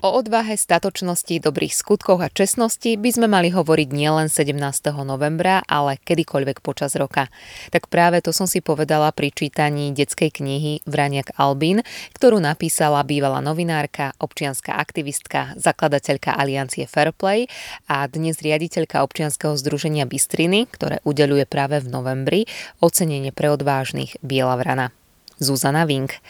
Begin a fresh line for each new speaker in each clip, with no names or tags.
O odvahe, statočnosti, dobrých skutkoch a čestnosti by sme mali hovoriť nielen 17. novembra, ale kedykoľvek počas roka. Tak práve to som si povedala pri čítaní detskej knihy Vraniak Albín, ktorú napísala bývalá novinárka, občianská aktivistka, zakladateľka Aliancie Fairplay a dnes riaditeľka občianskeho združenia Bystriny, ktoré udeluje práve v novembri ocenenie pre odvážnych Biela Vrana. Zuzana Vink.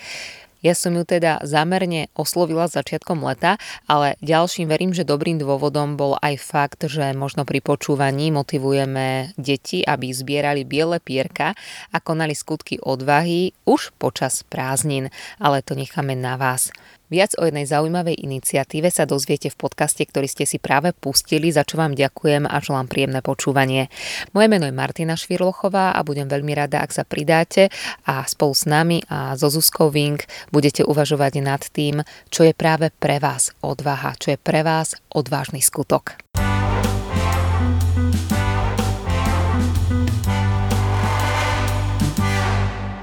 Ja som ju teda zámerne oslovila začiatkom leta, ale ďalším verím, že dobrým dôvodom bol aj fakt, že možno pri počúvaní motivujeme deti, aby zbierali biele pierka a konali skutky odvahy už počas prázdnin, ale to necháme na vás. Viac o jednej zaujímavej iniciatíve sa dozviete v podcaste, ktorý ste si práve pustili, za čo vám ďakujem a želám príjemné počúvanie. Moje meno je Martina Švirlochová a budem veľmi rada, ak sa pridáte a spolu s nami a so Zuzkou Vink budete uvažovať nad tým, čo je práve pre vás odvaha, čo je pre vás odvážny skutok.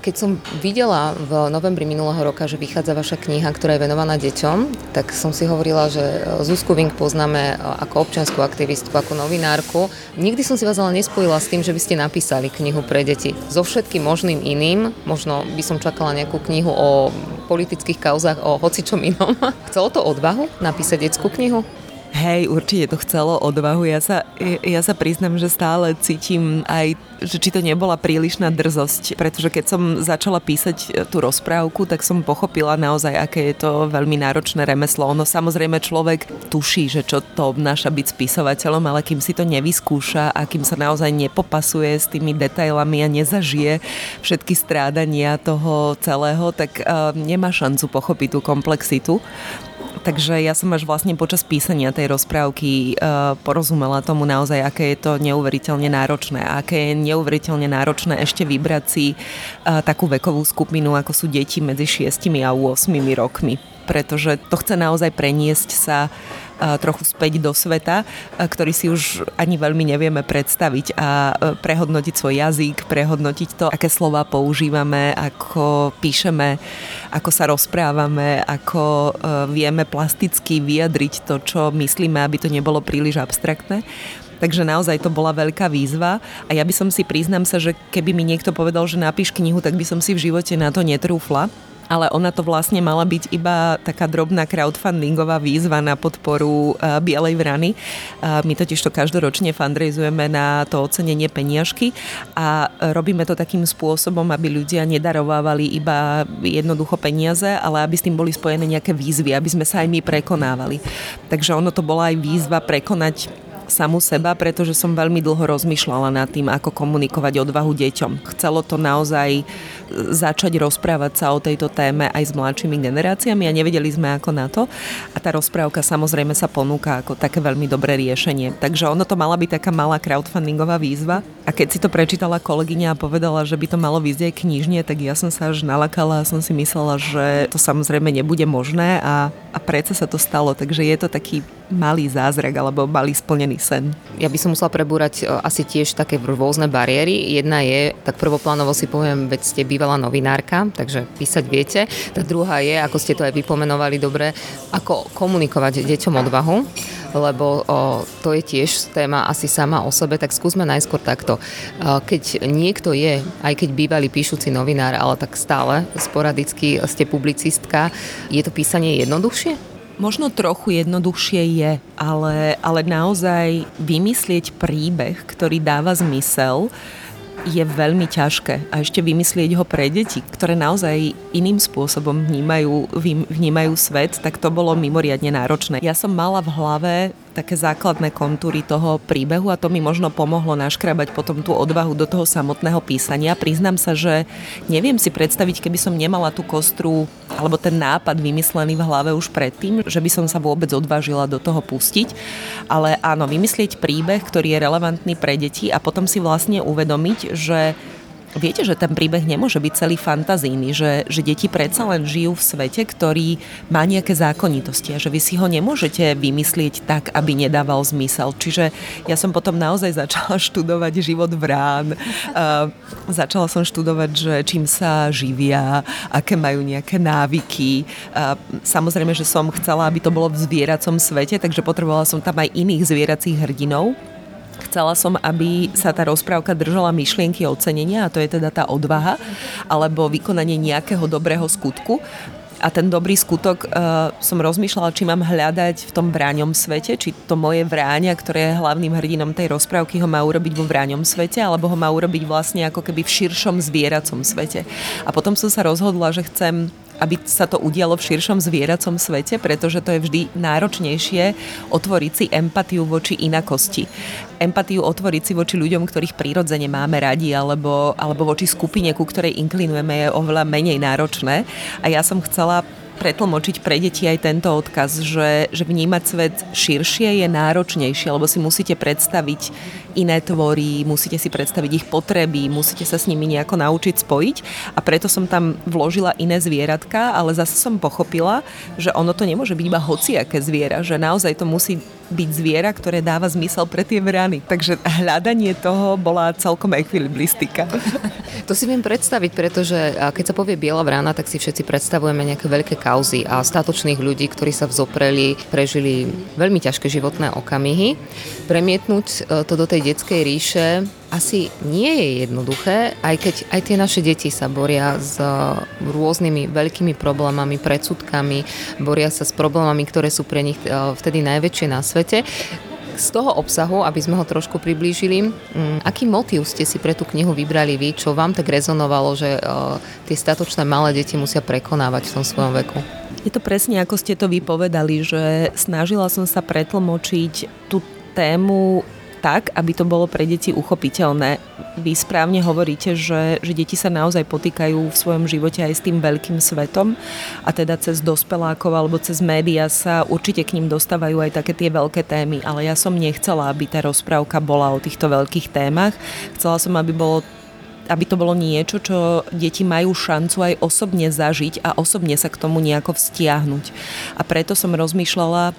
Keď som videla v novembri minulého roka, že vychádza vaša kniha, ktorá je venovaná deťom, tak som si hovorila, že Zuzku Vink poznáme ako občianskú aktivistku, ako novinárku. Nikdy som si vás ale nespojila s tým, že by ste napísali knihu pre deti. So všetkým možným iným, možno by som čakala nejakú knihu o politických kauzách, o hocičom inom. Chcelo to odvahu napísať detskú knihu?
Hej, určite to chcelo odvahu. Ja sa, ja sa priznam, že stále cítim aj, že či to nebola prílišná drzosť, pretože keď som začala písať e, tú rozprávku, tak som pochopila naozaj, aké je to veľmi náročné remeslo. Ono samozrejme človek tuší, že čo to obnáša byť spisovateľom, ale kým si to nevyskúša a kým sa naozaj nepopasuje s tými detailami a nezažije všetky strádania toho celého, tak uh, nemá šancu pochopiť tú komplexitu. Takže ja som až vlastne počas písania tej rozprávky uh, porozumela tomu naozaj, aké je to neuveriteľne náročné. A aké je neuveriteľne náročné ešte vybrať si uh, takú vekovú skupinu, ako sú deti medzi 6 a 8 rokmi. Pretože to chce naozaj preniesť sa uh, trochu späť do sveta, ktorý si už ani veľmi nevieme predstaviť a e, prehodnotiť svoj jazyk, prehodnotiť to, aké slova používame, ako píšeme, ako sa rozprávame, ako e, vieme plasticky vyjadriť to, čo myslíme, aby to nebolo príliš abstraktné. Takže naozaj to bola veľká výzva a ja by som si priznám sa, že keby mi niekto povedal, že napíš knihu, tak by som si v živote na to netrúfla ale ona to vlastne mala byť iba taká drobná crowdfundingová výzva na podporu uh, Bielej vrany. Uh, my totiž to každoročne fundraizujeme na to ocenenie peniažky a robíme to takým spôsobom, aby ľudia nedarovávali iba jednoducho peniaze, ale aby s tým boli spojené nejaké výzvy, aby sme sa aj my prekonávali. Takže ono to bola aj výzva prekonať samu seba, pretože som veľmi dlho rozmýšľala nad tým, ako komunikovať odvahu deťom. Chcelo to naozaj začať rozprávať sa o tejto téme aj s mladšími generáciami a nevedeli sme ako na to. A tá rozprávka samozrejme sa ponúka ako také veľmi dobré riešenie. Takže ono to mala byť taká malá crowdfundingová výzva. A keď si to prečítala kolegyňa a povedala, že by to malo vyzť aj knižne, tak ja som sa až nalakala a som si myslela, že to samozrejme nebude možné a, a predsa sa to stalo. Takže je to taký malý zázrak alebo malý splnený sen.
Ja by som musela prebúrať e, asi tiež také rôzne bariéry. Jedna je, tak prvoplánovo si poviem, veď ste bývalá novinárka, takže písať viete. Tá druhá je, ako ste to aj vypomenovali dobre, ako komunikovať deťom odvahu lebo o, to je tiež téma asi sama o sebe, tak skúsme najskôr takto. O, keď niekto je, aj keď bývalý píšuci novinár, ale tak stále sporadicky ste publicistka, je to písanie jednoduchšie?
Možno trochu jednoduchšie je, ale, ale naozaj vymyslieť príbeh, ktorý dáva zmysel, je veľmi ťažké. A ešte vymyslieť ho pre deti, ktoré naozaj iným spôsobom vnímajú, vnímajú svet, tak to bolo mimoriadne náročné. Ja som mala v hlave také základné kontúry toho príbehu a to mi možno pomohlo naškrabať potom tú odvahu do toho samotného písania. Priznám sa, že neviem si predstaviť, keby som nemala tú kostru alebo ten nápad vymyslený v hlave už predtým, že by som sa vôbec odvážila do toho pustiť. Ale áno, vymyslieť príbeh, ktorý je relevantný pre deti a potom si vlastne uvedomiť, že viete, že ten príbeh nemôže byť celý fantazíny, že, že deti predsa len žijú v svete, ktorý má nejaké zákonitosti a že vy si ho nemôžete vymyslieť tak, aby nedával zmysel. Čiže ja som potom naozaj začala študovať život vrán, uh, začala som študovať, že čím sa živia, aké majú nejaké návyky. Uh, samozrejme, že som chcela, aby to bolo v zvieracom svete, takže potrebovala som tam aj iných zvieracích hrdinov. Chcela som, aby sa tá rozprávka držala myšlienky ocenenia, a to je teda tá odvaha, alebo vykonanie nejakého dobrého skutku. A ten dobrý skutok uh, som rozmýšľala, či mám hľadať v tom vráňom svete, či to moje vráňa, ktoré je hlavným hrdinom tej rozprávky, ho má urobiť vo vráňom svete, alebo ho má urobiť vlastne ako keby v širšom zvieracom svete. A potom som sa rozhodla, že chcem aby sa to udialo v širšom zvieracom svete, pretože to je vždy náročnejšie otvoriť si empatiu voči inakosti. Empatiu otvoriť si voči ľuďom, ktorých prirodzene máme radi, alebo, alebo voči skupine, ku ktorej inklinujeme, je oveľa menej náročné. A ja som chcela pretlmočiť pre deti aj tento odkaz, že, že vnímať svet širšie je náročnejšie, lebo si musíte predstaviť iné tvory, musíte si predstaviť ich potreby, musíte sa s nimi nejako naučiť spojiť. A preto som tam vložila iné zvieratka, ale zase som pochopila, že ono to nemôže byť iba hociaké zviera, že naozaj to musí byť zviera, ktoré dáva zmysel pre tie vrany. Takže hľadanie toho bola celkom ekvilibristika.
To si viem predstaviť, pretože keď sa povie biela vrana, tak si všetci predstavujeme nejaké veľké kauzy a statočných ľudí, ktorí sa vzopreli, prežili veľmi ťažké životné okamihy. Premietnúť e, to do tej detskej ríše asi nie je jednoduché, aj keď aj tie naše deti sa boria s e, rôznymi veľkými problémami, predsudkami, boria sa s problémami, ktoré sú pre nich e, vtedy najväčšie na svete z toho obsahu, aby sme ho trošku priblížili, mm, aký motív ste si pre tú knihu vybrali vy, čo vám tak rezonovalo, že uh, tie statočné malé deti musia prekonávať v tom svojom veku?
Je to presne ako ste to vypovedali, že snažila som sa pretlmočiť tú tému tak, aby to bolo pre deti uchopiteľné. Vy správne hovoríte, že, že deti sa naozaj potýkajú v svojom živote aj s tým veľkým svetom a teda cez dospelákov alebo cez média sa určite k ním dostávajú aj také tie veľké témy, ale ja som nechcela, aby tá rozprávka bola o týchto veľkých témach. Chcela som, aby bolo aby to bolo niečo, čo deti majú šancu aj osobne zažiť a osobne sa k tomu nejako vztiahnuť. A preto som rozmýšľala,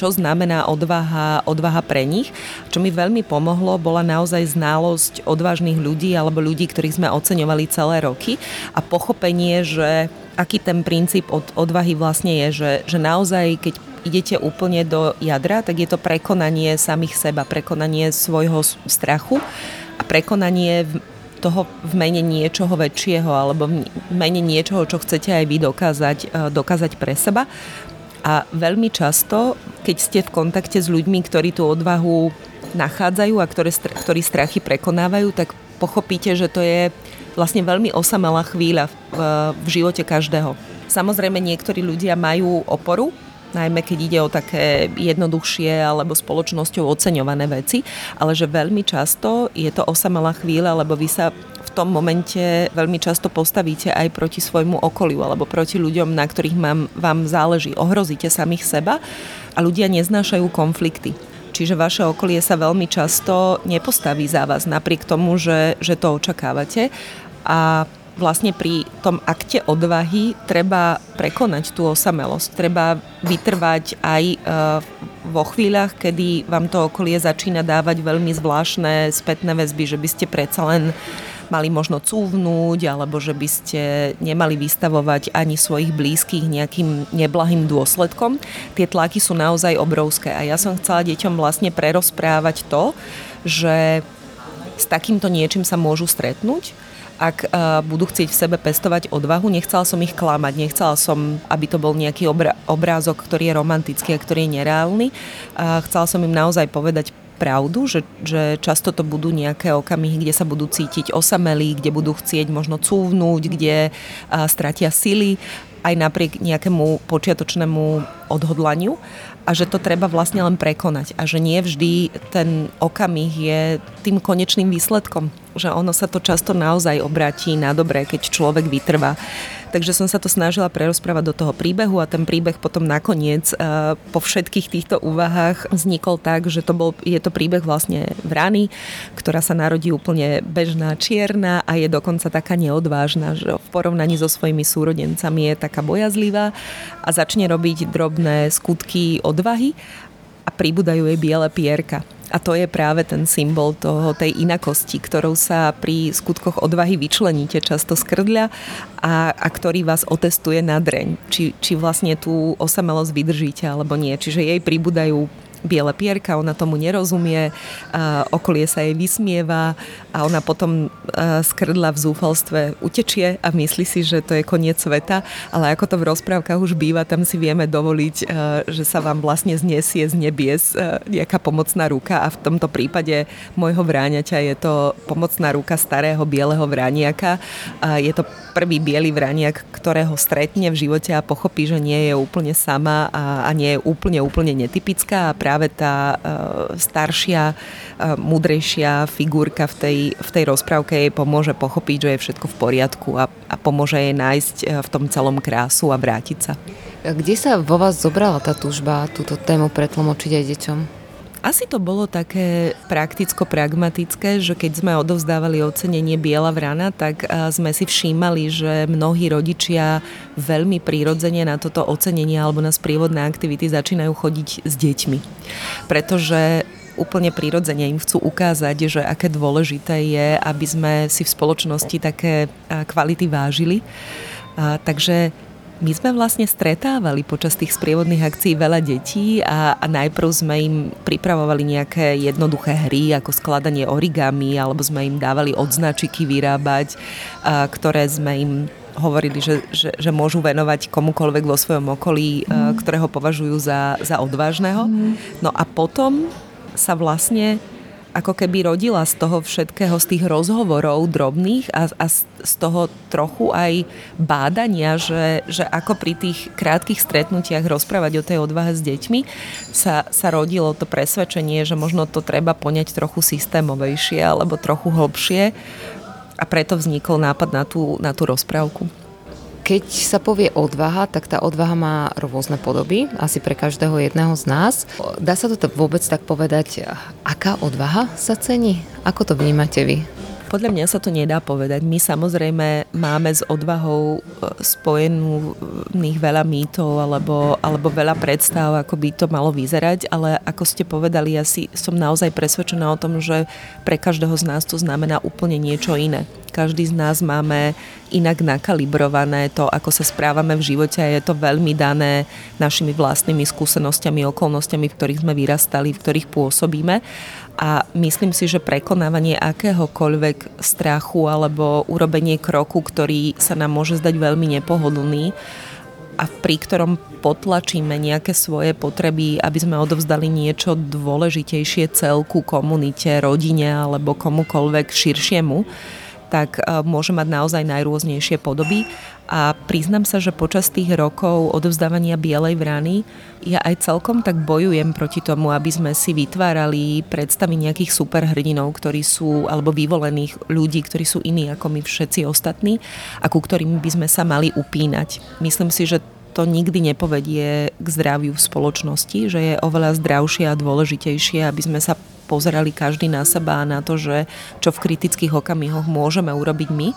čo znamená odvaha, odvaha pre nich. Čo mi veľmi pomohlo, bola naozaj znalosť odvážnych ľudí alebo ľudí, ktorých sme oceňovali celé roky a pochopenie, že aký ten princíp od odvahy vlastne je, že, že naozaj, keď idete úplne do jadra, tak je to prekonanie samých seba, prekonanie svojho strachu a prekonanie toho v mene niečoho väčšieho alebo v mene niečoho, čo chcete aj vy dokázať, eh, dokázať pre seba. A veľmi často, keď ste v kontakte s ľuďmi, ktorí tú odvahu nachádzajú a ktoré, ktorí strachy prekonávajú, tak pochopíte, že to je vlastne veľmi osamelá chvíľa v, v živote každého. Samozrejme, niektorí ľudia majú oporu, najmä keď ide o také jednoduchšie alebo spoločnosťou oceňované veci, ale že veľmi často je to osamelá chvíľa, lebo vy sa v tom momente veľmi často postavíte aj proti svojmu okoliu alebo proti ľuďom, na ktorých mám, vám záleží. Ohrozíte samých seba a ľudia neznášajú konflikty. Čiže vaše okolie sa veľmi často nepostaví za vás, napriek tomu, že, že to očakávate. A vlastne pri tom akte odvahy treba prekonať tú osamelosť. Treba vytrvať aj e, vo chvíľach, kedy vám to okolie začína dávať veľmi zvláštne spätné väzby, že by ste predsa len mali možno cúvnúť, alebo že by ste nemali vystavovať ani svojich blízkych nejakým neblahým dôsledkom. Tie tlaky sú naozaj obrovské a ja som chcela deťom vlastne prerozprávať to, že s takýmto niečím sa môžu stretnúť, ak uh, budú chcieť v sebe pestovať odvahu. Nechcela som ich klamať, nechcela som, aby to bol nejaký obrázok, ktorý je romantický a ktorý je nereálny. Chcela som im naozaj povedať pravdu, že, že často to budú nejaké okamihy, kde sa budú cítiť osamelí, kde budú chcieť možno cúvnúť, kde a, stratia sily aj napriek nejakému počiatočnému odhodlaniu a že to treba vlastne len prekonať a že nie vždy ten okamih je tým konečným výsledkom. Že ono sa to často naozaj obratí na dobré, keď človek vytrvá. Takže som sa to snažila prerozprávať do toho príbehu a ten príbeh potom nakoniec uh, po všetkých týchto úvahách vznikol tak, že to bol, je to príbeh vlastne vrany, ktorá sa narodí úplne bežná, čierna a je dokonca taká neodvážna, že v porovnaní so svojimi súrodencami je taká bojazlivá a začne robiť drobné skutky odvahy a pribúdajú jej biele pierka. A to je práve ten symbol toho, tej inakosti, ktorou sa pri skutkoch odvahy vyčleníte často skrdľa a, a ktorý vás otestuje na dreň. Či, či vlastne tú osamelosť vydržíte alebo nie. Čiže jej pribúdajú biele pierka, ona tomu nerozumie, okolie sa jej vysmieva a ona potom skrdla v zúfalstve utečie a myslí si, že to je koniec sveta, ale ako to v rozprávkach už býva, tam si vieme dovoliť, že sa vám vlastne znesie z nebies nejaká pomocná ruka a v tomto prípade môjho vráňaťa je to pomocná ruka starého bieleho vrániaka. Je to prvý biely vraniak, ktorého stretne v živote a pochopí, že nie je úplne sama a, a nie je úplne, úplne netypická a práve tá uh, staršia, uh, mudrejšia figurka v tej, v tej rozprávke jej pomôže pochopiť, že je všetko v poriadku a, a pomôže jej nájsť uh, v tom celom krásu a vrátiť sa.
Kde sa vo vás zobrala tá túžba túto tému pretlmočiť aj deťom?
Asi to bolo také prakticko-pragmatické, že keď sme odovzdávali ocenenie Biela vrana, tak sme si všímali, že mnohí rodičia veľmi prírodzene na toto ocenenie alebo na sprievodné aktivity začínajú chodiť s deťmi. Pretože úplne prirodzene im chcú ukázať, že aké dôležité je, aby sme si v spoločnosti také kvality vážili. A, takže my sme vlastne stretávali počas tých sprievodných akcií veľa detí a, a najprv sme im pripravovali nejaké jednoduché hry ako skladanie origami alebo sme im dávali odznačiky vyrábať, a, ktoré sme im hovorili, že, že, že môžu venovať komukoľvek vo svojom okolí, mm. ktorého považujú za, za odvážneho. Mm. No a potom sa vlastne ako keby rodila z toho všetkého, z tých rozhovorov drobných a, a z toho trochu aj bádania, že, že ako pri tých krátkých stretnutiach rozprávať o tej odvahe s deťmi sa, sa rodilo to presvedčenie, že možno to treba poňať trochu systémovejšie alebo trochu hlbšie a preto vznikol nápad na tú, na tú rozprávku.
Keď sa povie odvaha, tak tá odvaha má rôzne podoby, asi pre každého jedného z nás. Dá sa to vôbec tak povedať, aká odvaha sa cení? Ako to vnímate vy?
Podľa mňa sa to nedá povedať. My samozrejme máme s odvahou e, spojených veľa mýtov alebo, alebo veľa predstav, ako by to malo vyzerať, ale ako ste povedali, ja si som naozaj presvedčená o tom, že pre každého z nás to znamená úplne niečo iné. Každý z nás máme inak nakalibrované to, ako sa správame v živote a je to veľmi dané našimi vlastnými skúsenosťami, okolnostiami, v ktorých sme vyrastali, v ktorých pôsobíme a myslím si, že prekonávanie akéhokoľvek strachu alebo urobenie kroku, ktorý sa nám môže zdať veľmi nepohodlný a pri ktorom potlačíme nejaké svoje potreby, aby sme odovzdali niečo dôležitejšie celku, komunite, rodine alebo komukoľvek širšiemu, tak e, môže mať naozaj najrôznejšie podoby. A priznam sa, že počas tých rokov odovzdávania Bielej vrany ja aj celkom tak bojujem proti tomu, aby sme si vytvárali predstavy nejakých superhrdinov, ktorí sú, alebo vyvolených ľudí, ktorí sú iní ako my všetci ostatní a ku ktorým by sme sa mali upínať. Myslím si, že to nikdy nepovedie k zdraviu v spoločnosti, že je oveľa zdravšie a dôležitejšie, aby sme sa pozerali každý na seba a na to, že čo v kritických okamihoch môžeme urobiť my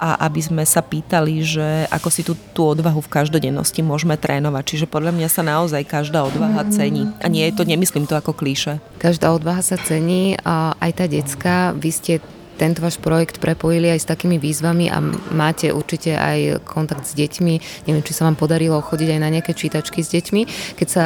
a aby sme sa pýtali, že ako si tú, tú odvahu v každodennosti môžeme trénovať. Čiže podľa mňa sa naozaj každá odvaha cení. A nie je to, nemyslím to ako klíše.
Každá odvaha sa cení a aj tá detská, vy ste tento váš projekt prepojili aj s takými výzvami a máte určite aj kontakt s deťmi. Neviem, či sa vám podarilo chodiť aj na nejaké čítačky s deťmi. Keď sa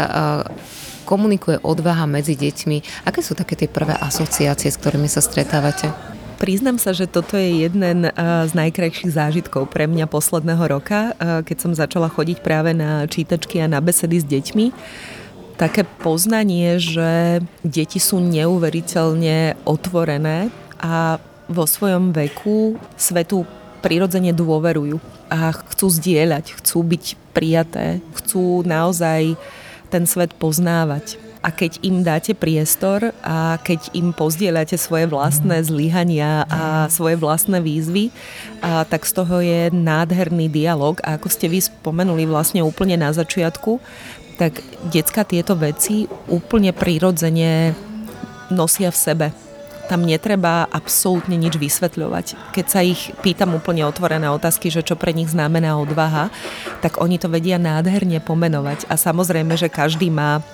komunikuje odvaha medzi deťmi, aké sú také tie prvé asociácie, s ktorými sa stretávate?
Priznám sa, že toto je jeden z najkrajších zážitkov pre mňa posledného roka, keď som začala chodiť práve na čítačky a na besedy s deťmi. Také poznanie, že deti sú neuveriteľne otvorené a vo svojom veku svetu prirodzene dôverujú a chcú zdieľať, chcú byť prijaté, chcú naozaj ten svet poznávať. A keď im dáte priestor a keď im pozdieľate svoje vlastné zlyhania a svoje vlastné výzvy, a tak z toho je nádherný dialog. A ako ste vy spomenuli vlastne úplne na začiatku, tak decka tieto veci úplne prirodzene nosia v sebe tam netreba absolútne nič vysvetľovať. Keď sa ich pýtam úplne otvorené otázky, že čo pre nich znamená odvaha, tak oni to vedia nádherne pomenovať. A samozrejme, že každý má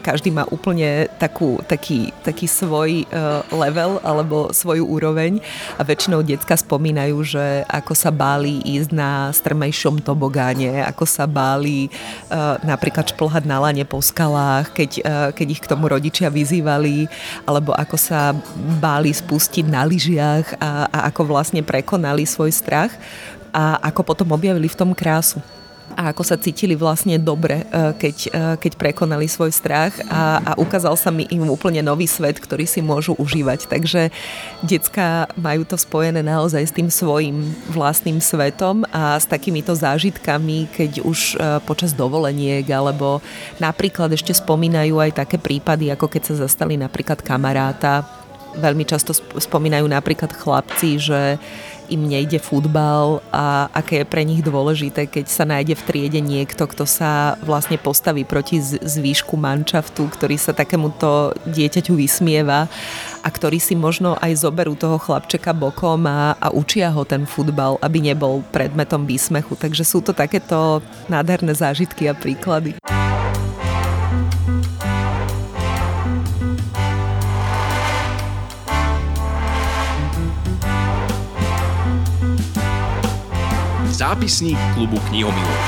každý má úplne takú, taký, taký svoj e, level alebo svoju úroveň. A väčšinou decka spomínajú, že ako sa báli ísť na strmejšom tobogáne, ako sa báli e, napríklad šplhať na lane po skalách, keď, keď ich k tomu rodičia vyzývali, alebo ako sa báli spustiť na lyžiach a, a ako vlastne prekonali svoj strach a ako potom objavili v tom krásu a ako sa cítili vlastne dobre, e, keď, e, keď prekonali svoj strach a, a ukázal sa mi im úplne nový svet, ktorý si môžu užívať. Takže decka majú to spojené naozaj s tým svojim vlastným svetom a s takýmito zážitkami, keď už e, počas dovoleniek alebo napríklad ešte spomínajú aj také prípady, ako keď sa zastali napríklad kamaráta. Veľmi často spomínajú napríklad chlapci, že im nejde futbal a aké je pre nich dôležité, keď sa nájde v triede niekto, kto sa vlastne postaví proti zvýšku manšaftu, ktorý sa takémuto dieťaťu vysmieva a ktorí si možno aj zoberú toho chlapčeka bokom a, a učia ho ten futbal, aby nebol predmetom výsmechu. Takže sú to takéto nádherné zážitky a príklady.
Zápisník klubu knihomilov.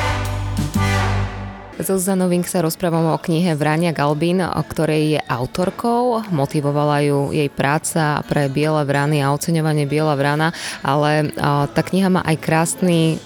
So Zanovink sa rozprávame o knihe Vrania Galbín, o ktorej je autorkou. Motivovala ju jej práca pre Biele vrany a oceňovanie Biela vrana, ale tá kniha má aj krásny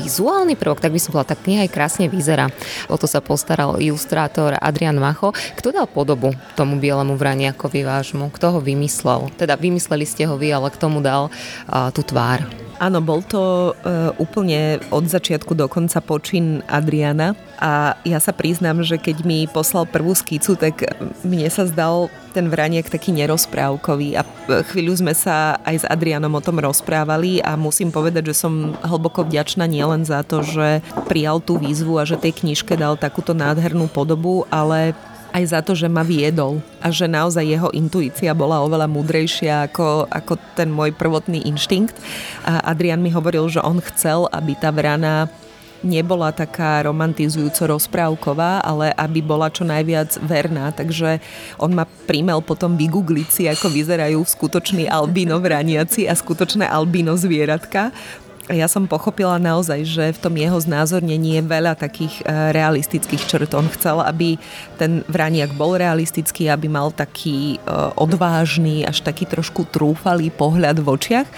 vizuálny prvok, tak by som povedala, tá kniha aj krásne vyzerá. O to sa postaral ilustrátor Adrian Macho. Kto dal podobu tomu bielemu vraniakovi vášmu? Kto ho vymyslel? Teda vymysleli ste ho vy, ale k tomu dal uh, tú tvár.
Áno, bol to uh, úplne od začiatku do konca počin Adriana a ja sa priznám, že keď mi poslal prvú skicu, tak mne sa zdal ten vraniek taký nerozprávkový a chvíľu sme sa aj s Adrianom o tom rozprávali a musím povedať, že som hlboko vďačná nielen za to, že prijal tú výzvu a že tej knižke dal takúto nádhernú podobu, ale aj za to, že ma viedol a že naozaj jeho intuícia bola oveľa múdrejšia ako, ako ten môj prvotný inštinkt. A Adrian mi hovoril, že on chcel, aby tá vrana nebola taká romantizujúco rozprávková, ale aby bola čo najviac verná. Takže on ma primel potom vygoogliť si, ako vyzerajú skutoční albino vraniaci a skutočné albino zvieratka ja som pochopila naozaj, že v tom jeho znázornení je veľa takých e, realistických črt. On chcel, aby ten vraniak bol realistický, aby mal taký e, odvážny, až taký trošku trúfalý pohľad v očiach.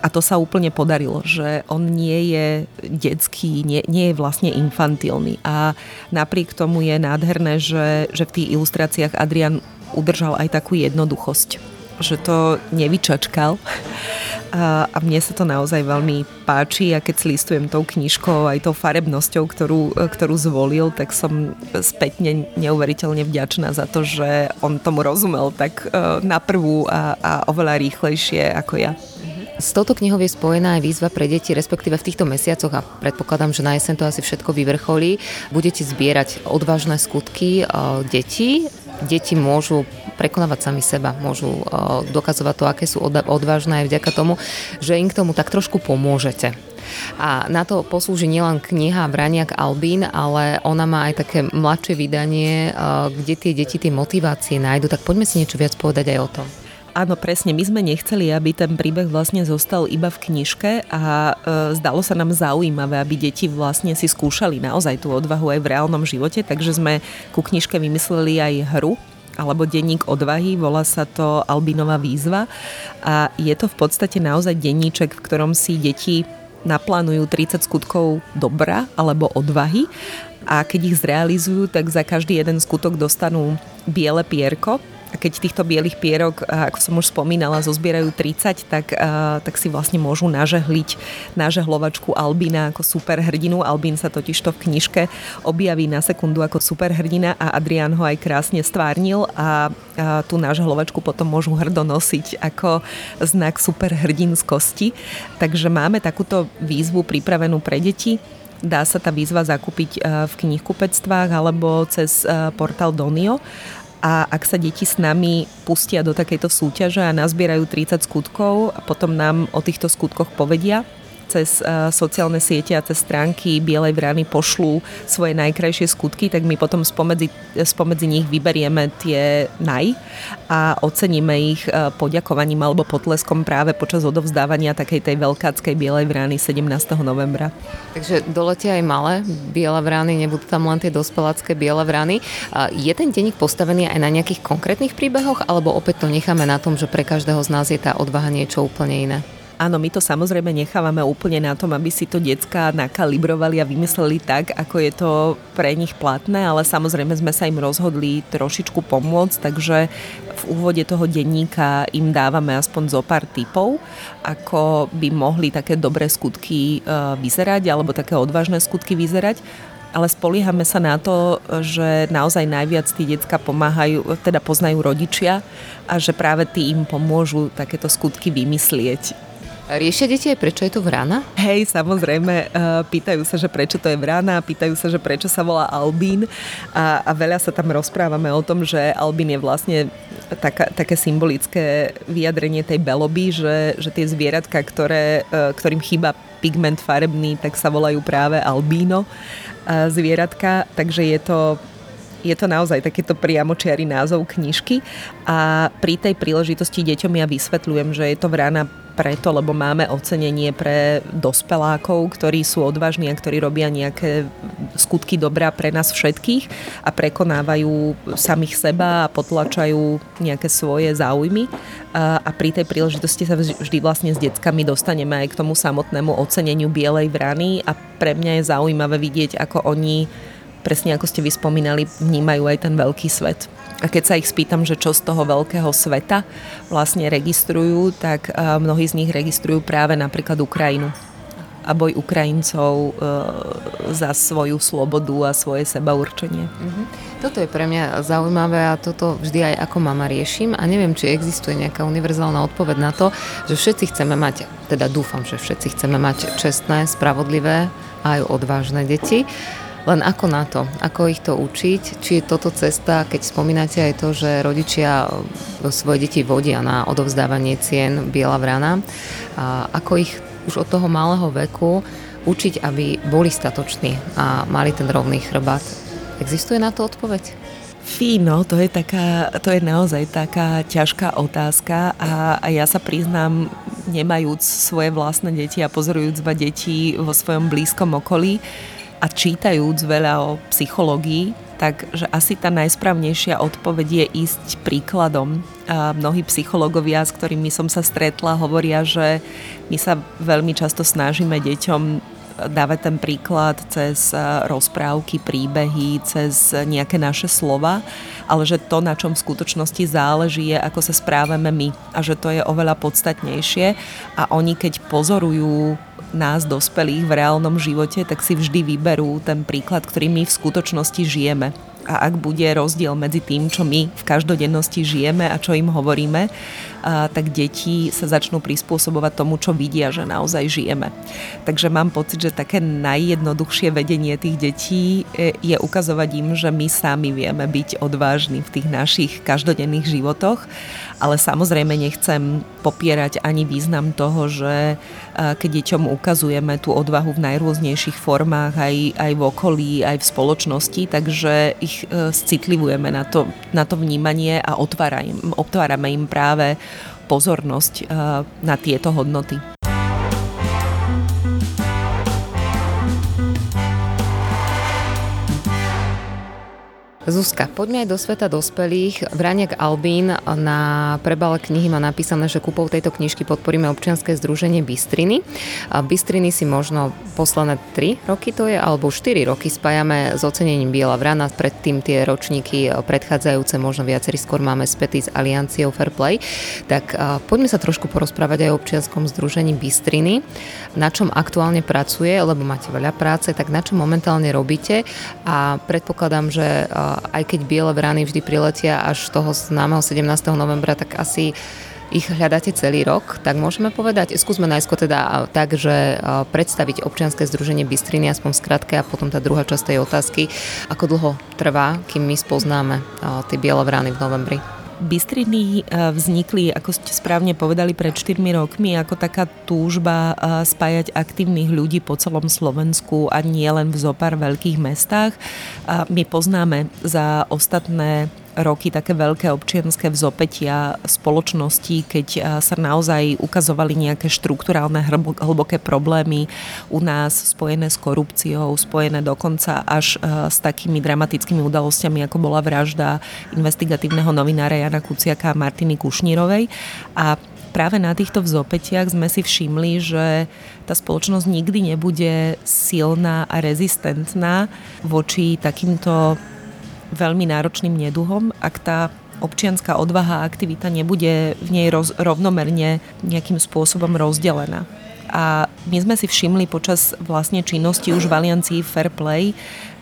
A to sa úplne podarilo, že on nie je detský, nie, nie je vlastne infantilný. A napriek tomu je nádherné, že, že v tých ilustráciách Adrian udržal aj takú jednoduchosť. Že to nevyčačkal a, a mne sa to naozaj veľmi páči a keď si listujem tou knižkou aj tou farebnosťou, ktorú, ktorú zvolil, tak som spätne neuveriteľne vďačná za to, že on tomu rozumel tak uh, na prvú a, a oveľa rýchlejšie ako ja.
S touto knihou je spojená aj výzva pre deti, respektíve v týchto mesiacoch a predpokladám, že na jeseň to asi všetko vyvrcholí. Budete zbierať odvážne skutky uh, detí. Deti môžu prekonávať sami seba, môžu uh, dokazovať to, aké sú odvážne aj vďaka tomu, že im k tomu tak trošku pomôžete. A na to poslúži nielen kniha Braniak Albín, ale ona má aj také mladšie vydanie, uh, kde tie deti tie motivácie nájdu. Tak poďme si niečo viac povedať aj o tom.
Áno, presne. My sme nechceli, aby ten príbeh vlastne zostal iba v knižke a e, zdalo sa nám zaujímavé, aby deti vlastne si skúšali naozaj tú odvahu aj v reálnom živote, takže sme ku knižke vymysleli aj hru, alebo denník odvahy, volá sa to Albinová výzva a je to v podstate naozaj denníček, v ktorom si deti naplánujú 30 skutkov dobra alebo odvahy a keď ich zrealizujú, tak za každý jeden skutok dostanú biele pierko A keď týchto bielých pierok, ako som už spomínala, zozbierajú 30, tak, tak si vlastne môžu nažehliť nažehlovačku Albína ako superhrdinu. Albín sa totižto v knižke objaví na sekundu ako superhrdina a Adrián ho aj krásne stvárnil a, a tú nažehlovačku potom môžu hrdo nosiť ako znak superhrdinskosti. Takže máme takúto výzvu pripravenú pre deti. Dá sa tá výzva zakúpiť v knihkupectvách alebo cez portál Donio a ak sa deti s nami pustia do takejto súťaže a nazbierajú 30 skutkov a potom nám o týchto skutkoch povedia, cez uh, sociálne siete a cez stránky Bielej vrany pošlú svoje najkrajšie skutky, tak my potom spomedzi, spomedzi nich vyberieme tie naj a oceníme ich uh, poďakovaním alebo potleskom práve počas odovzdávania takej tej veľkáckej Bielej vrany 17. novembra.
Takže doletia aj malé biele vrany, nebudú tam len tie dospelácké biele vrany. Je ten denník postavený aj na nejakých konkrétnych príbehoch, alebo opäť to necháme na tom, že pre každého z nás je tá odvaha niečo úplne iné?
Áno, my to samozrejme nechávame úplne na tom, aby si to decka nakalibrovali a vymysleli tak, ako je to pre nich platné, ale samozrejme sme sa im rozhodli trošičku pomôcť, takže v úvode toho denníka im dávame aspoň zo pár typov, ako by mohli také dobré skutky e, vyzerať alebo také odvážne skutky vyzerať ale spoliehame sa na to, že naozaj najviac tí decka pomáhajú, teda poznajú rodičia a že práve tí im pomôžu takéto skutky vymyslieť.
Riešia deti aj prečo je to vrana?
Hej, samozrejme, eh, pýtajú sa, že prečo to je vrana, pýtajú sa, že prečo sa volá Albín a, a veľa sa tam rozprávame o tom, že Albín je vlastne taká, také symbolické vyjadrenie tej beloby, že, že tie zvieratka, ktoré, eh, ktorým chýba pigment farebný, tak sa volajú práve albíno eh, zvieratka, takže je to je to naozaj takýto priamočiarý názov knižky a pri tej príležitosti deťom ja vysvetľujem, že je to vrana preto, lebo máme ocenenie pre dospelákov, ktorí sú odvážni a ktorí robia nejaké skutky dobrá pre nás všetkých a prekonávajú samých seba a potlačajú nejaké svoje záujmy. A, a pri tej príležitosti sa vždy vlastne s deckami dostaneme aj k tomu samotnému oceneniu Bielej vrany a pre mňa je zaujímavé vidieť, ako oni presne ako ste vyspomínali, vnímajú aj ten veľký svet. A keď sa ich spýtam, že čo z toho veľkého sveta vlastne registrujú, tak mnohí z nich registrujú práve napríklad Ukrajinu a boj Ukrajincov e, za svoju slobodu a svoje seba určenie.
Mm-hmm. Toto je pre mňa zaujímavé a toto vždy aj ako mama riešim a neviem, či existuje nejaká univerzálna odpoveď na to, že všetci chceme mať, teda dúfam, že všetci chceme mať čestné, spravodlivé a aj odvážne deti. Len ako na to, ako ich to učiť, či je toto cesta, keď spomínate aj to, že rodičia e, svoje deti vodia na odovzdávanie cien Biela vrana, a ako ich už od toho malého veku učiť, aby boli statoční a mali ten rovný chrbát. Existuje na to odpoveď?
Fíno, to je, taká, to je naozaj taká ťažká otázka a, a ja sa priznám, nemajúc svoje vlastné deti a pozorujúc dva deti vo svojom blízkom okolí, a čítajúc veľa o psychológii, tak asi tá najsprávnejšia odpoveď je ísť príkladom. A mnohí psychológovia, s ktorými som sa stretla, hovoria, že my sa veľmi často snažíme deťom dávať ten príklad cez rozprávky, príbehy, cez nejaké naše slova, ale že to, na čom v skutočnosti záleží, je, ako sa správame my a že to je oveľa podstatnejšie a oni, keď pozorujú nás, dospelých, v reálnom živote, tak si vždy vyberú ten príklad, ktorý my v skutočnosti žijeme a ak bude rozdiel medzi tým, čo my v každodennosti žijeme a čo im hovoríme, tak deti sa začnú prispôsobovať tomu, čo vidia, že naozaj žijeme. Takže mám pocit, že také najjednoduchšie vedenie tých detí e, je ukazovať im, že my sami vieme byť odvážni v tých našich každodenných životoch, ale samozrejme nechcem popierať ani význam toho, že keď deťom ukazujeme tú odvahu v najrôznejších formách, aj, aj v okolí, aj v spoločnosti, takže ich e, citlivujeme na to, na to vnímanie a otvárame im práve pozornosť e, na tieto hodnoty.
Zuzka, poďme aj do sveta dospelých. Vraniak Albín na prebale knihy má napísané, že kúpou tejto knižky podporíme občianske združenie Bystriny. Bystriny si možno posledné 3 roky to je, alebo 4 roky spájame s ocenením Biela vrana. Predtým tie ročníky predchádzajúce, možno viacerí skôr máme spätý s Alianciou Fairplay. Tak poďme sa trošku porozprávať aj o občianskom združení Bystriny. Na čom aktuálne pracuje, lebo máte veľa práce, tak na čom momentálne robíte a predpokladám, že aj keď biele vrany vždy priletia až toho známeho 17. novembra, tak asi ich hľadáte celý rok, tak môžeme povedať, skúsme najskôr teda tak, že predstaviť občianske združenie Bystriny, aspoň skratke a potom tá druhá časť tej otázky, ako dlho trvá, kým my spoznáme tie biele vrany v novembri.
Bystriny vznikli, ako ste správne povedali, pred 4 rokmi ako taká túžba spájať aktívnych ľudí po celom Slovensku a nie len v zopár veľkých mestách. My poznáme za ostatné roky také veľké občianské vzopetia spoločnosti, keď sa naozaj ukazovali nejaké štruktúrálne hlboké problémy u nás spojené s korupciou, spojené dokonca až s takými dramatickými udalosťami, ako bola vražda investigatívneho novinára Jana Kuciaka a Martiny Kušnírovej. A práve na týchto vzopetiach sme si všimli, že tá spoločnosť nikdy nebude silná a rezistentná voči takýmto veľmi náročným neduhom, ak tá občianská odvaha a aktivita nebude v nej roz, rovnomerne nejakým spôsobom rozdelená. A my sme si všimli počas vlastne činnosti už v Aliancii Fair Play,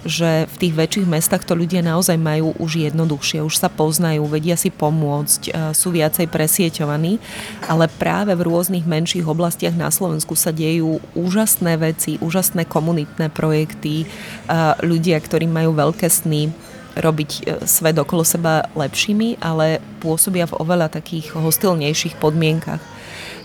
že v tých väčších mestách to ľudia naozaj majú už jednoduchšie, už sa poznajú, vedia si pomôcť, e, sú viacej presieťovaní, ale práve v rôznych menších oblastiach na Slovensku sa dejú úžasné veci, úžasné komunitné projekty, e, ľudia, ktorí majú veľké sny, robiť e, svet okolo seba lepšími, ale pôsobia v oveľa takých hostilnejších podmienkach.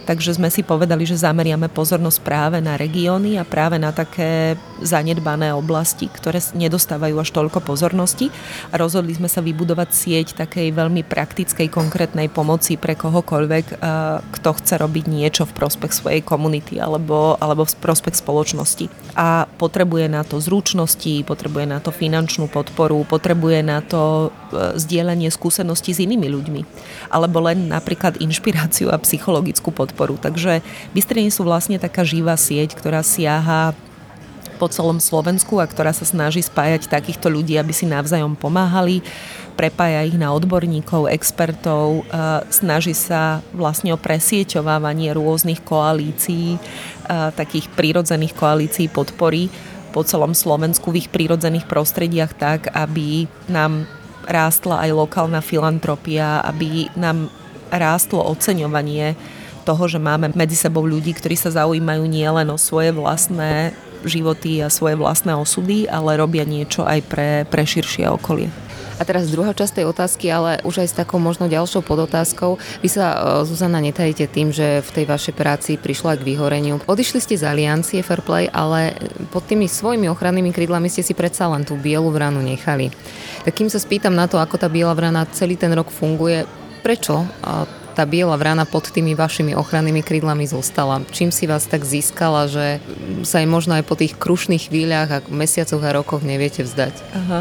Takže sme si povedali, že zameriame pozornosť práve na regióny a práve na také zanedbané oblasti, ktoré nedostávajú až toľko pozornosti. A rozhodli sme sa vybudovať sieť takej veľmi praktickej, konkrétnej pomoci pre kohokoľvek, kto chce robiť niečo v prospech svojej komunity alebo, alebo v prospech spoločnosti. A potrebuje na to zručnosti, potrebuje na to finančnú podporu, potrebuje na to e, zdieľanie skúseností s inými ľuďmi. Alebo len napríklad inšpiráciu a psychologickú podporu podporu. Takže Bystriny sú vlastne taká živá sieť, ktorá siaha po celom Slovensku a ktorá sa snaží spájať takýchto ľudí, aby si navzájom pomáhali, prepája ich na odborníkov, expertov, snaží sa vlastne o presieťovávanie rôznych koalícií, takých prírodzených koalícií podpory po celom Slovensku v ich prírodzených prostrediach tak, aby nám rástla aj lokálna filantropia, aby nám rástlo oceňovanie toho, že máme medzi sebou ľudí, ktorí sa zaujímajú nielen o svoje vlastné životy a svoje vlastné osudy, ale robia niečo aj pre, pre širšie okolie.
A teraz druhá časť tej otázky, ale už aj s takou možno ďalšou podotázkou. Vy sa, e, Zuzana, netajíte tým, že v tej vašej práci prišla k vyhoreniu. Odišli ste z aliancie Fairplay, ale pod tými svojimi ochrannými krídlami ste si predsa len tú bielu vranu nechali. Tak kým sa spýtam na to, ako tá biela vrana celý ten rok funguje, prečo tá biela vrana pod tými vašimi ochrannými krídlami zostala? Čím si vás tak získala, že sa aj možno aj po tých krušných chvíľach a mesiacoch a rokoch neviete vzdať? Aha.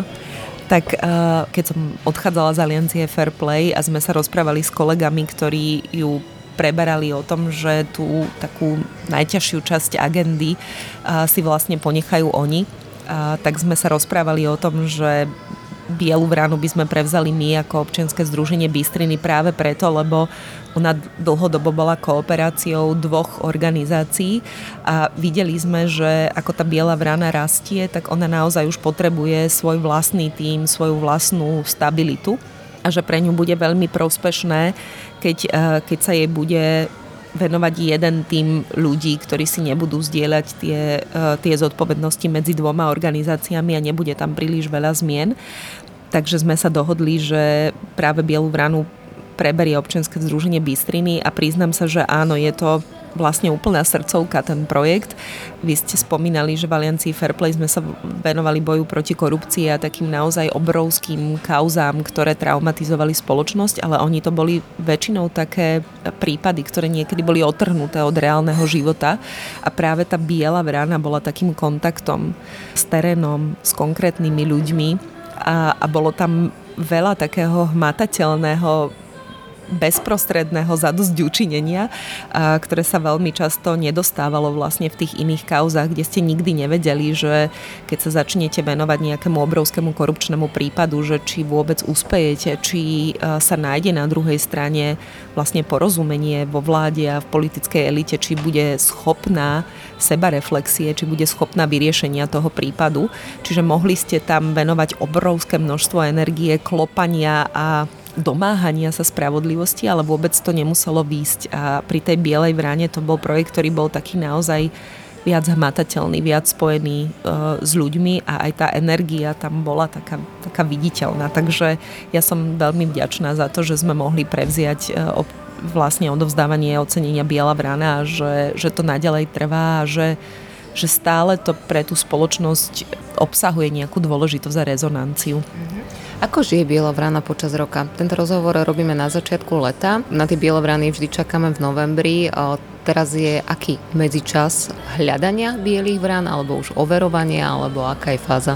Tak uh, keď som odchádzala z Aliancie Fairplay a sme sa rozprávali s kolegami, ktorí ju preberali o tom, že tú takú najťažšiu časť agendy uh, si vlastne ponechajú oni, uh, tak sme sa rozprávali o tom, že Bielu vranu by sme prevzali my ako občianske združenie Bystriny práve preto, lebo ona dlhodobo bola kooperáciou dvoch organizácií a videli sme, že ako tá Biela vrana rastie, tak ona naozaj už potrebuje svoj vlastný tým, svoju vlastnú stabilitu a že pre ňu bude veľmi prospešné, keď, eh, keď sa jej bude venovať jeden tým ľudí, ktorí si nebudú zdieľať tie, e, tie zodpovednosti medzi dvoma organizáciami a nebude tam príliš veľa zmien. Takže sme sa dohodli, že práve Bielu vranu preberie občianske združenie Bystriny a priznám sa, že áno, je to vlastne úplná srdcovka ten projekt. Vy ste spomínali, že v Aliancii Fairplay sme sa venovali boju proti korupcii a takým naozaj obrovským kauzám, ktoré traumatizovali spoločnosť, ale oni to boli väčšinou také prípady, ktoré niekedy boli otrhnuté od reálneho života a práve tá biela vrana bola takým kontaktom s terénom, s konkrétnymi ľuďmi a, a bolo tam veľa takého hmatateľného bezprostredného zadosťučinenia, ktoré sa veľmi často nedostávalo vlastne v tých iných kauzach, kde ste nikdy nevedeli, že keď sa začnete venovať nejakému obrovskému korupčnému prípadu, že či vôbec uspejete, či sa nájde na druhej strane vlastne porozumenie vo vláde a v politickej elite, či bude schopná sebareflexie, či bude schopná vyriešenia toho prípadu. Čiže mohli ste tam venovať obrovské množstvo energie, klopania a domáhania sa spravodlivosti, ale vôbec to nemuselo výjsť. A pri tej Bielej vráne to bol projekt, ktorý bol taký naozaj viac hmatateľný, viac spojený uh, s ľuďmi a aj tá energia tam bola taká, taká viditeľná. Takže ja som veľmi vďačná za to, že sme mohli prevziať uh, vlastne odovzdávanie ocenenia Biela vrana a že, že to naďalej trvá a že, že stále to pre tú spoločnosť obsahuje nejakú dôležitosť a rezonanciu. Mm-hmm.
Ako žije Bielovrana počas roka? Tento rozhovor robíme na začiatku leta. Na tie Bielovrany vždy čakáme v novembri. Teraz je aký medzičas hľadania bielých vrán, alebo už overovania, alebo aká je fáza?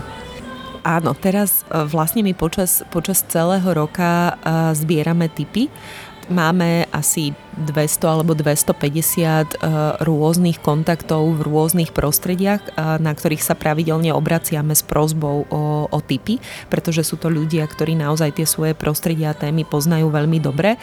Áno, teraz e, vlastne my počas, počas celého roka e, zbierame typy máme asi 200 alebo 250 e, rôznych kontaktov v rôznych prostrediach, e, na ktorých sa pravidelne obraciame s prozbou o, o typy, pretože sú to ľudia, ktorí naozaj tie svoje prostredia a témy poznajú veľmi dobre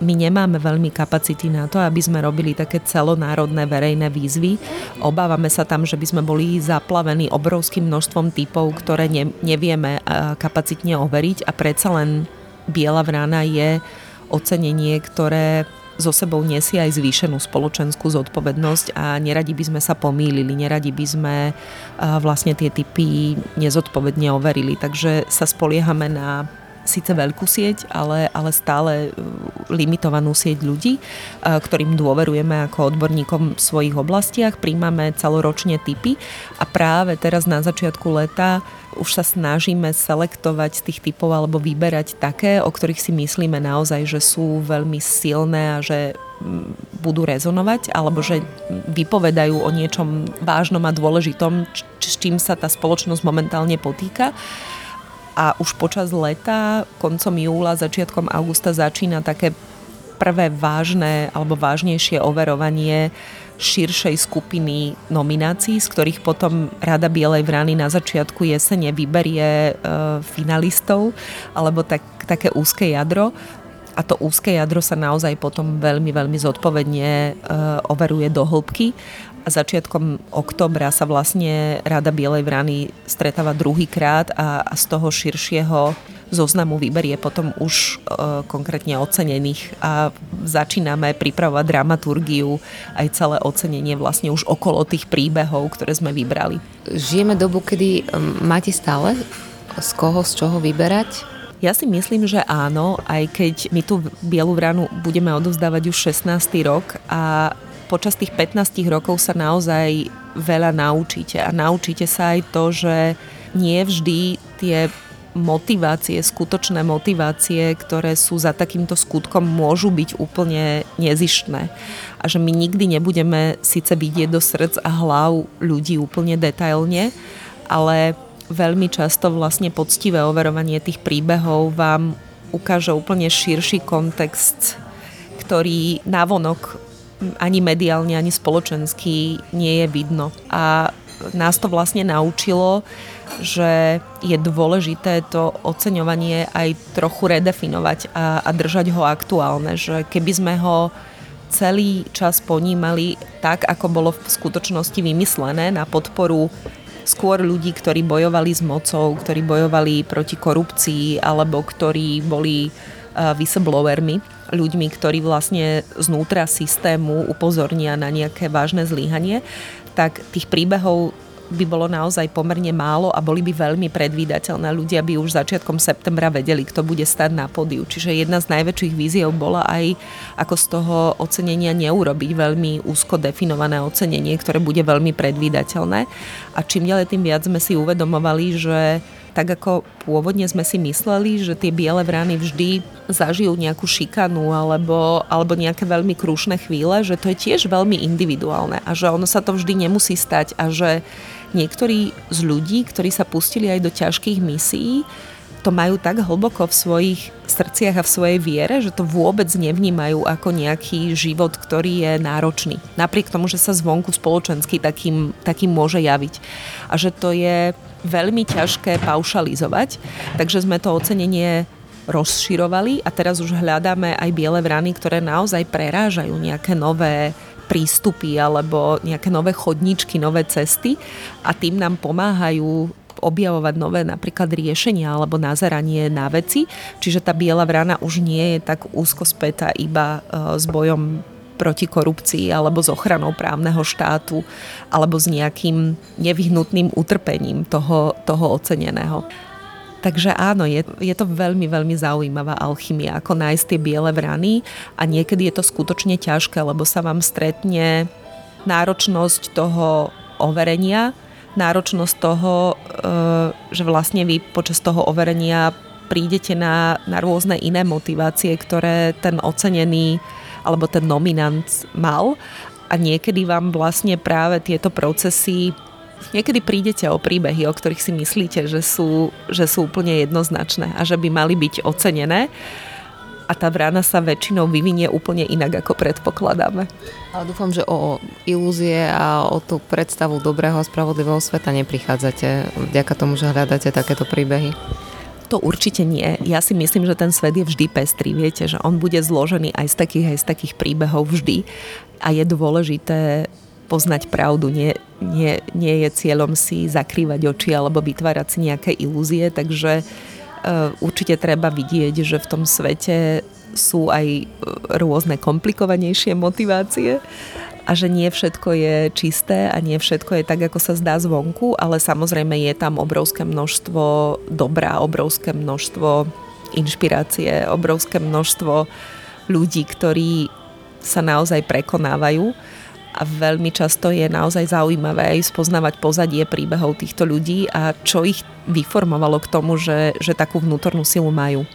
my nemáme veľmi kapacity na to, aby sme robili také celonárodné verejné výzvy. Obávame sa tam, že by sme boli zaplavení obrovským množstvom typov, ktoré ne, nevieme e, kapacitne overiť a predsa len Biela vrána je ocenenie, ktoré so sebou nesie aj zvýšenú spoločenskú zodpovednosť a neradi by sme sa pomýlili, neradi by sme vlastne tie typy nezodpovedne overili. Takže sa spoliehame na síce veľkú sieť, ale, ale stále uh, limitovanú sieť ľudí, uh, ktorým dôverujeme ako odborníkom v svojich oblastiach, príjmame celoročne typy a práve teraz na začiatku leta už sa snažíme selektovať z tých typov alebo vyberať také, o ktorých si myslíme naozaj, že sú veľmi silné a že mm, budú rezonovať alebo že vypovedajú o niečom vážnom a dôležitom, s čím sa tá spoločnosť momentálne potýka. A už počas leta, koncom júla, začiatkom augusta začína také prvé vážne alebo vážnejšie overovanie širšej skupiny nominácií, z ktorých potom Rada Bielej vrany na začiatku jesene vyberie e, finalistov alebo tak, také úzke jadro. A to úzke jadro sa naozaj potom veľmi, veľmi zodpovedne e, overuje do hĺbky. A začiatkom oktobra sa vlastne Rada Bielej vrany stretáva druhýkrát a, a z toho širšieho zoznamu vyberie potom už e, konkrétne ocenených a začíname pripravovať dramaturgiu aj celé ocenenie vlastne už okolo tých príbehov, ktoré sme vybrali.
Žijeme dobu, kedy máte stále z koho, z čoho vyberať?
Ja si myslím, že áno, aj keď my tú Bielu vranu budeme odovzdávať už 16. rok a počas tých 15 rokov sa naozaj veľa naučíte a naučíte sa aj to, že nie vždy tie motivácie, skutočné motivácie, ktoré sú za takýmto skutkom, môžu byť úplne nezištné. A že my nikdy nebudeme síce vidieť do srdc a hlav ľudí úplne detailne, ale veľmi často vlastne poctivé overovanie tých príbehov vám ukáže úplne širší kontext, ktorý navonok ani mediálne, ani spoločensky nie je vidno. A nás to vlastne naučilo, že je dôležité to oceňovanie aj trochu redefinovať a, a držať ho aktuálne, že keby sme ho celý čas ponímali tak, ako bolo v skutočnosti vymyslené na podporu skôr ľudí, ktorí bojovali s mocou, ktorí bojovali proti korupcii alebo ktorí boli whistleblowermi, ľuďmi, ktorí vlastne znútra systému upozornia na nejaké vážne zlíhanie, tak tých príbehov by bolo naozaj pomerne málo a boli by veľmi predvídateľné. Ľudia by už začiatkom septembra vedeli, kto bude stať na podiu. Čiže jedna z najväčších víziev bola aj ako z toho ocenenia neurobiť veľmi úzko definované ocenenie, ktoré bude veľmi predvídateľné. A čím ďalej tým viac sme si uvedomovali, že tak ako pôvodne sme si mysleli, že tie biele vrany vždy zažijú nejakú šikanu alebo, alebo nejaké veľmi krušné chvíle, že to je tiež veľmi individuálne a že ono sa to vždy nemusí stať a že niektorí z ľudí, ktorí sa pustili aj do ťažkých misií, to majú tak hlboko v svojich srdciach a v svojej viere, že to vôbec nevnímajú ako nejaký život, ktorý je náročný. Napriek tomu, že sa zvonku spoločensky takým, takým môže javiť. A že to je veľmi ťažké paušalizovať, takže sme to ocenenie rozširovali a teraz už hľadáme aj biele vrany, ktoré naozaj prerážajú nejaké nové prístupy alebo nejaké nové chodničky, nové cesty a tým nám pomáhajú objavovať nové napríklad riešenia alebo nazeranie na veci. Čiže tá biela vrana už nie je tak úzko spätá iba e, s bojom proti korupcii alebo s ochranou právneho štátu alebo s nejakým nevyhnutným utrpením toho, toho oceneného. Takže áno, je, je to veľmi, veľmi zaujímavá alchymia, ako nájsť tie biele vrany a niekedy je to skutočne ťažké, lebo sa vám stretne náročnosť toho overenia, náročnosť toho, e, že vlastne vy počas toho overenia prídete na, na rôzne iné motivácie, ktoré ten ocenený alebo ten nominant mal. A niekedy vám vlastne práve tieto procesy Niekedy prídete o príbehy, o ktorých si myslíte, že sú, že sú úplne jednoznačné a že by mali byť ocenené a tá vrana sa väčšinou vyvinie úplne inak, ako predpokladáme.
Ale dúfam, že o ilúzie a o tú predstavu dobrého a spravodlivého sveta neprichádzate vďaka tomu, že hľadáte takéto príbehy.
To určite nie. Ja si myslím, že ten svet je vždy pestrý. Viete, že on bude zložený aj z takých, aj z takých príbehov vždy. A je dôležité poznať pravdu. Nie, nie, nie je cieľom si zakrývať oči alebo vytvárať si nejaké ilúzie, takže uh, určite treba vidieť, že v tom svete sú aj e, rôzne komplikovanejšie motivácie a že nie všetko je čisté a nie všetko je tak, ako sa zdá zvonku, ale samozrejme je tam obrovské množstvo dobrá, obrovské množstvo inšpirácie, obrovské množstvo ľudí, ktorí sa naozaj prekonávajú a veľmi často je naozaj zaujímavé aj spoznávať pozadie príbehov týchto ľudí a čo ich vyformovalo k tomu, že, že takú vnútornú silu majú.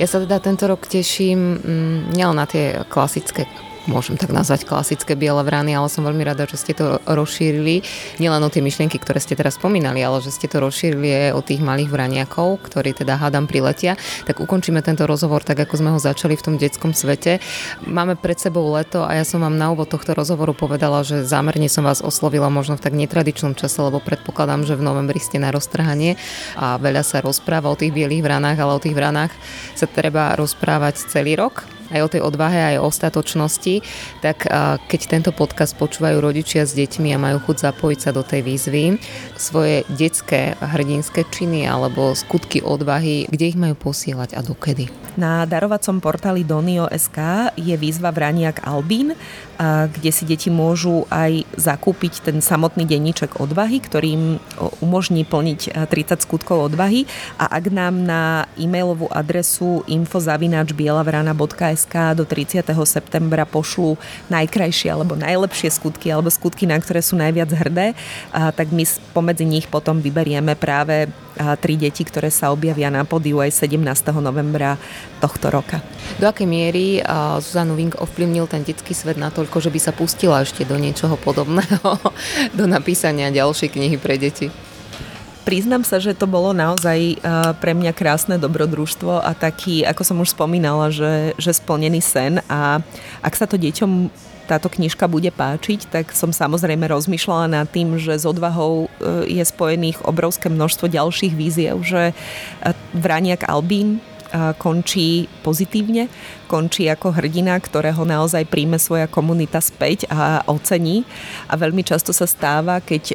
Ja sa teda tento rok teším mm, nielen na tie klasické môžem tak nazvať klasické biele vrany, ale som veľmi rada, že ste to rozšírili. Nielen o tie myšlienky, ktoré ste teraz spomínali, ale že ste to rozšírili aj o tých malých vraniakov, ktorí teda hádam priletia. Tak ukončíme tento rozhovor tak, ako sme ho začali v tom detskom svete. Máme pred sebou leto a ja som vám na úvod tohto rozhovoru povedala, že zámerne som vás oslovila možno v tak netradičnom čase, lebo predpokladám, že v novembri ste na roztrhanie a veľa sa rozpráva o tých bielých vranách, ale o tých vranách sa treba rozprávať celý rok aj o tej odvahe, aj o ostatočnosti, tak keď tento podcast počúvajú rodičia s deťmi a majú chuť zapojiť sa do tej výzvy, svoje detské hrdinské činy alebo skutky odvahy, kde ich majú posielať a dokedy?
Na darovacom portáli Donio.sk je výzva Vraniak Albín, kde si deti môžu aj zakúpiť ten samotný denníček odvahy, ktorým umožní plniť 30 skutkov odvahy a ak nám na e-mailovú adresu info.bielavrana.sk do 30. septembra pošlú najkrajšie alebo najlepšie skutky alebo skutky, na ktoré sú najviac hrdé, tak my pomedzi nich potom vyberieme práve tri deti, ktoré sa objavia na podiu aj 17. novembra tohto roka.
Do akej miery Zuzanu Vink ovplyvnil ten detský svet natoľko, že by sa pustila ešte do niečoho podobného, do napísania ďalšej knihy pre deti?
Priznám sa, že to bolo naozaj pre mňa krásne dobrodružstvo a taký, ako som už spomínala, že, že splnený sen. A ak sa to deťom táto knižka bude páčiť, tak som samozrejme rozmýšľala nad tým, že s odvahou e, je spojených obrovské množstvo ďalších víziev, že e, Vraniak Albín končí pozitívne, končí ako hrdina, ktorého naozaj príjme svoja komunita späť a ocení. A veľmi často sa stáva, keď e,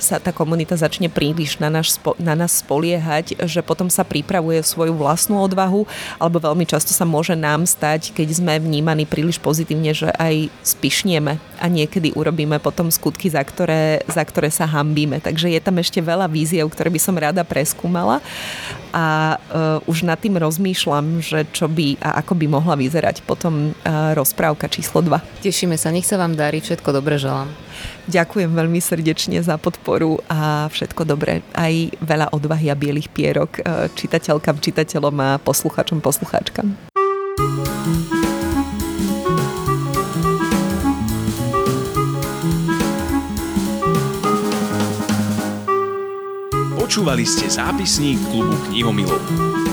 sa tá komunita začne príliš na, náš, na nás spoliehať, že potom sa pripravuje svoju vlastnú odvahu, alebo veľmi často sa môže nám stať, keď sme vnímaní príliš pozitívne, že aj spišnieme a niekedy urobíme potom skutky, za ktoré, za ktoré sa hambíme. Takže je tam ešte veľa víziev, ktoré by som rada preskúmala a uh, už nad tým rozmýšľam, že čo by a ako by mohla vyzerať potom uh, rozprávka číslo 2.
Tešíme sa, nech sa vám darí, všetko dobre želám.
Ďakujem veľmi srdečne za podporu a všetko dobré. Aj veľa odvahy a bielých pierok uh, čitateľkám, čitateľom a posluchačom, poslucháčkam.
Počúvali ste zápisník klubu knihomilov.